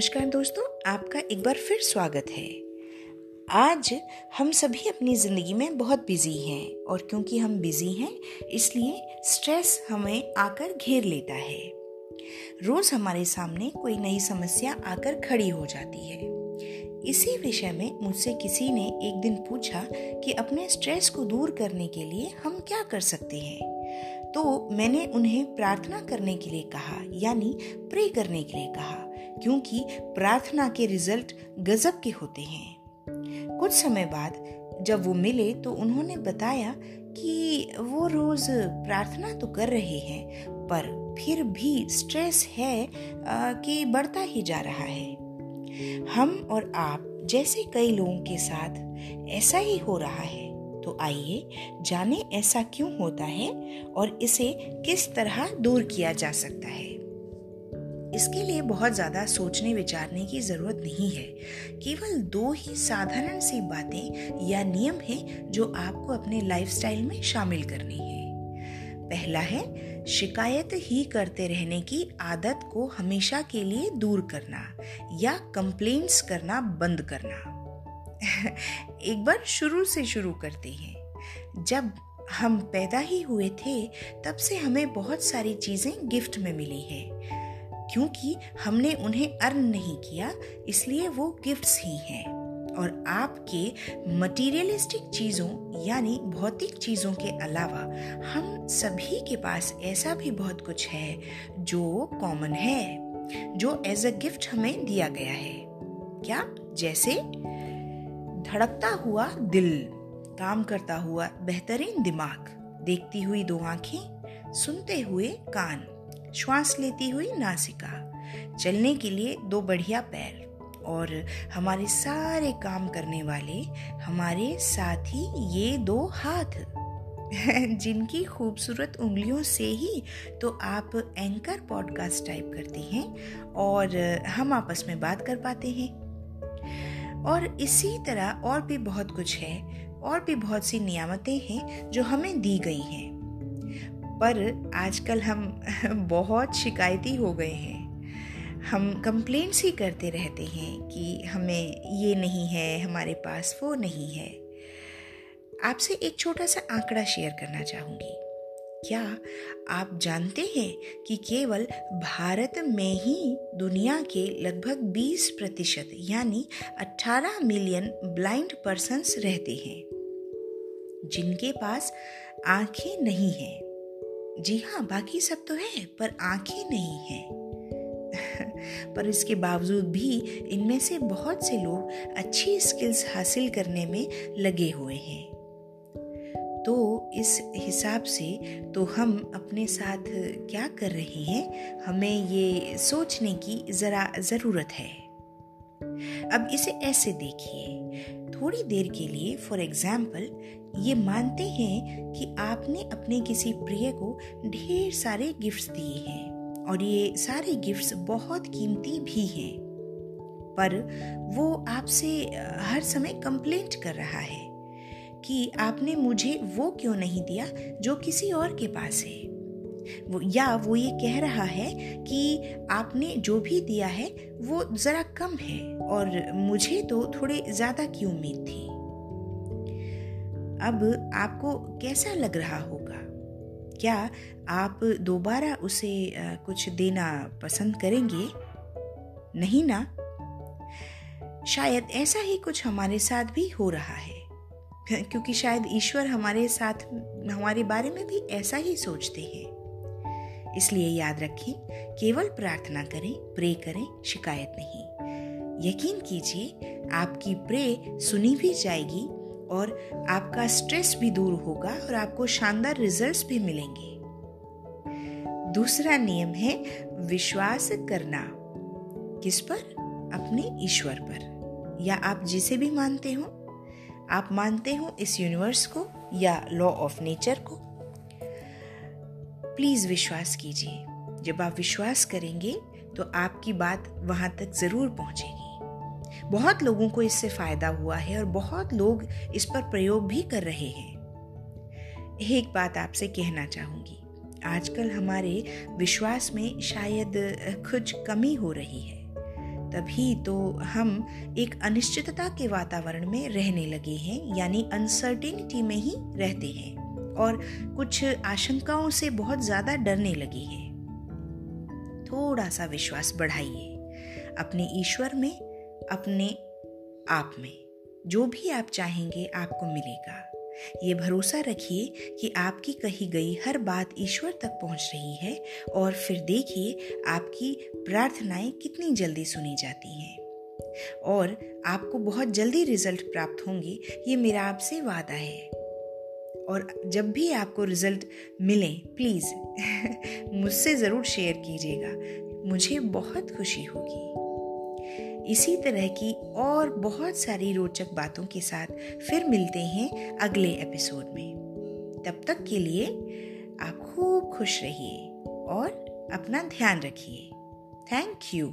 नमस्कार दोस्तों, आपका एक बार फिर स्वागत है। आज हम सभी अपनी ज़िंदगी में बहुत बिज़ी हैं और क्योंकि हम बिज़ी हैं, इसलिए स्ट्रेस हमें आकर घेर लेता है। रोज़ हमारे सामने कोई नई समस्या आकर खड़ी हो जाती है। इसी विषय में मुझसे किसी ने एक दिन पूछा कि अपने स्ट्रेस को दूर करने के लिए हम क्या कर सकते हैं। तो मैंने उन्हें प्रार्थना करने के लिए कहा, यानी प्रे करने के लिए कहा। क्योंकि प्रार्थना के रिज़ल्ट गजब के होते हैं। कुछ समय बाद जब वो मिले तो उन्होंने बताया कि वो रोज प्रार्थना तो कर रहे हैं, पर फिर भी स्ट्रेस है कि बढ़ता ही जा रहा है। हम और आप जैसे कई लोगों के साथ ऐसा ही हो रहा है। तो आइए जाने ऐसा क्यों होता है और इसे किस तरह दूर किया जा सकता है। इसके लिए बहुत ज़्यादा सोचने, विचारने की ज़रूरत नहीं है। केवल दो ही साधारण सी बातें या नियम हैं जो आपको अपने लाइफस्टाइल में शामिल करनी है। पहला है, शिकायत ही करते रहने की आदत को हमेशा के लिए दूर करना या कंप्लेंट्स करना बंद करना। एक बार शुरू से शुरू करते हैं। जब हम पैदा ही हुए थे, तब से हमें बहुत सारी चीज़ें गिफ्ट में मिली है। क्योंकि हमने उन्हें अर्न नहीं किया, इसलिए वो गिफ्ट्स ही हैं। और आपके मटीरियलिस्टिक चीज़ों, यानी भौतिक चीज़ों के अलावा, हम सभी के पास ऐसा भी बहुत कुछ है, जो कॉमन है, जो एज अ गिफ्ट हमें दिया गया है। क्या? जैसे, धड़कता हुआ दिल, काम करता हुआ बेहतरीन दिमाग, देखती हुई दो आँखें, सुनते हुए कान। श्वास लेती हुई नासिका। चलने के लिए दो बढ़िया पैर और हमारे सारे काम करने वाले, हमारे साथ ही ये दो हाथ। जिनकी खूबसूरत उंगलियों से ही तो आप एंकर पॉडकास्ट टाइप करते हैं और हम आपस में बात कर पाते हैं। और इसी तरह और भी बहुत कुछ है और भी बहुत सी नियामतें हैं जो हमें दी गई हैं। पर आजकल हम बहुत शिकायती हो गए हैं। हम कंप्लेंट्स ही करते रहते हैं कि हमें ये नहीं है, हमारे पास वो नहीं है। आपसे एक छोटा सा आंकड़ा शेयर करना चाहूँगी। क्या आप जानते हैं कि केवल भारत में ही दुनिया के लगभग 20 प्रतिशत, यानी 18 मिलियन ब्लाइंड पर्सन्स रहते हैं, जिनके पास आँखें नहीं हैं? जी हाँ बाकी सब तो है, पर आँखें नहीं हैं। पर इसके बावजूद भी इनमें से बहुत से लोग अच्छी स्किल्स हासिल करने में लगे हुए हैं। तो इस हिसाब से तो हम अपने साथ क्या कर रहे हैं, हमें ये सोचने की ज़रा ज़रूरत है। अब इसे ऐसे देखिए। थोड़ी देर के लिए फॉर एग्ज़ाम्पल ये मानते हैं कि आपने अपने किसी प्रिय को ढेर सारे गिफ्ट्स दिए हैं, और ये सारे गिफ्ट्स बहुत कीमती भी हैं। पर वो आपसे हर समय कंप्लेंट कर रहा है कि आपने मुझे वो क्यों नहीं दिया जो किसी और के पास है? वो, या वो ये कह रहा है कि आपने जो भी दिया है, वो ज़रा कम है और मुझे तो थोड़े ज़्यादा की उम्मीद थी। अब आपको कैसा लग रहा होगा? क्या आप दोबारा उसे कुछ देना पसंद करेंगे? नहीं ना? शायद ऐसा ही कुछ हमारे साथ भी हो रहा है। क्योंकि शायद ईश्वर हमारे साथ, हमारे बारे में भी ऐसा ही सोचते हैं। इसलिए याद रखें, केवल प्रार्थना करें, प्रे करें, शिकायत नहीं। यकीन कीजिए, आपकी प्रे सुनी भी जाएगी और आपका स्ट्रेस भी दूर होगा और आपको शानदार रिजल्ट्स भी मिलेंगे। दूसरा नियम है, विश्वास करना। किस पर? अपने ईश्वर पर। या आप जिसे भी मानते हो। आप मानते हो इस यूनिवर्स को या लॉ ऑफ़ नेचर को। प्लीज़ विश्वास कीजिए। जब आप विश्वास करेंगे तो आपकी बात वहाँ तक ज़रूर पहुंचेगी। बहुत लोगों को इससे फ़ायदा हुआ है और बहुत लोग इस पर प्रयोग भी कर रहे हैं। एक बात आपसे कहना चाहूँगी। आजकल हमारे विश्वास में शायद कुछ कमी हो रही है। तभी तो हम एक अनिश्चितता के वातावरण में रहने लगे हैं, यानी अनसर्टेनिटी में ही रहते हैं। और कुछ आशंकाओं से बहुत ज़्यादा डरने लगी है। थोड़ा सा विश्वास बढ़ाइए अपने ईश्वर में, अपने आप में। जो भी आप चाहेंगे आपको मिलेगा। ये भरोसा रखिए कि आपकी कही गई हर बात ईश्वर तक पहुँच रही है और फिर देखिए आपकी प्रार्थनाएँ कितनी जल्दी सुनी जाती हैं। और आपको बहुत जल्दी रिज़ल्ट प्राप्त होंगे, ये मेरा आपसे वादा है। और जब भी आपको रिज़ल्ट मिले, प्लीज़, मुझसे ज़रूर शेयर कीजिएगा। मुझे बहुत खुशी होगी। इसी तरह की और बहुत सारी रोचक बातों के साथ फिर मिलते हैं अगले एपिसोड में। तब तक के लिए आप खूब खुश रहिए और अपना ध्यान रखिए। Thank you.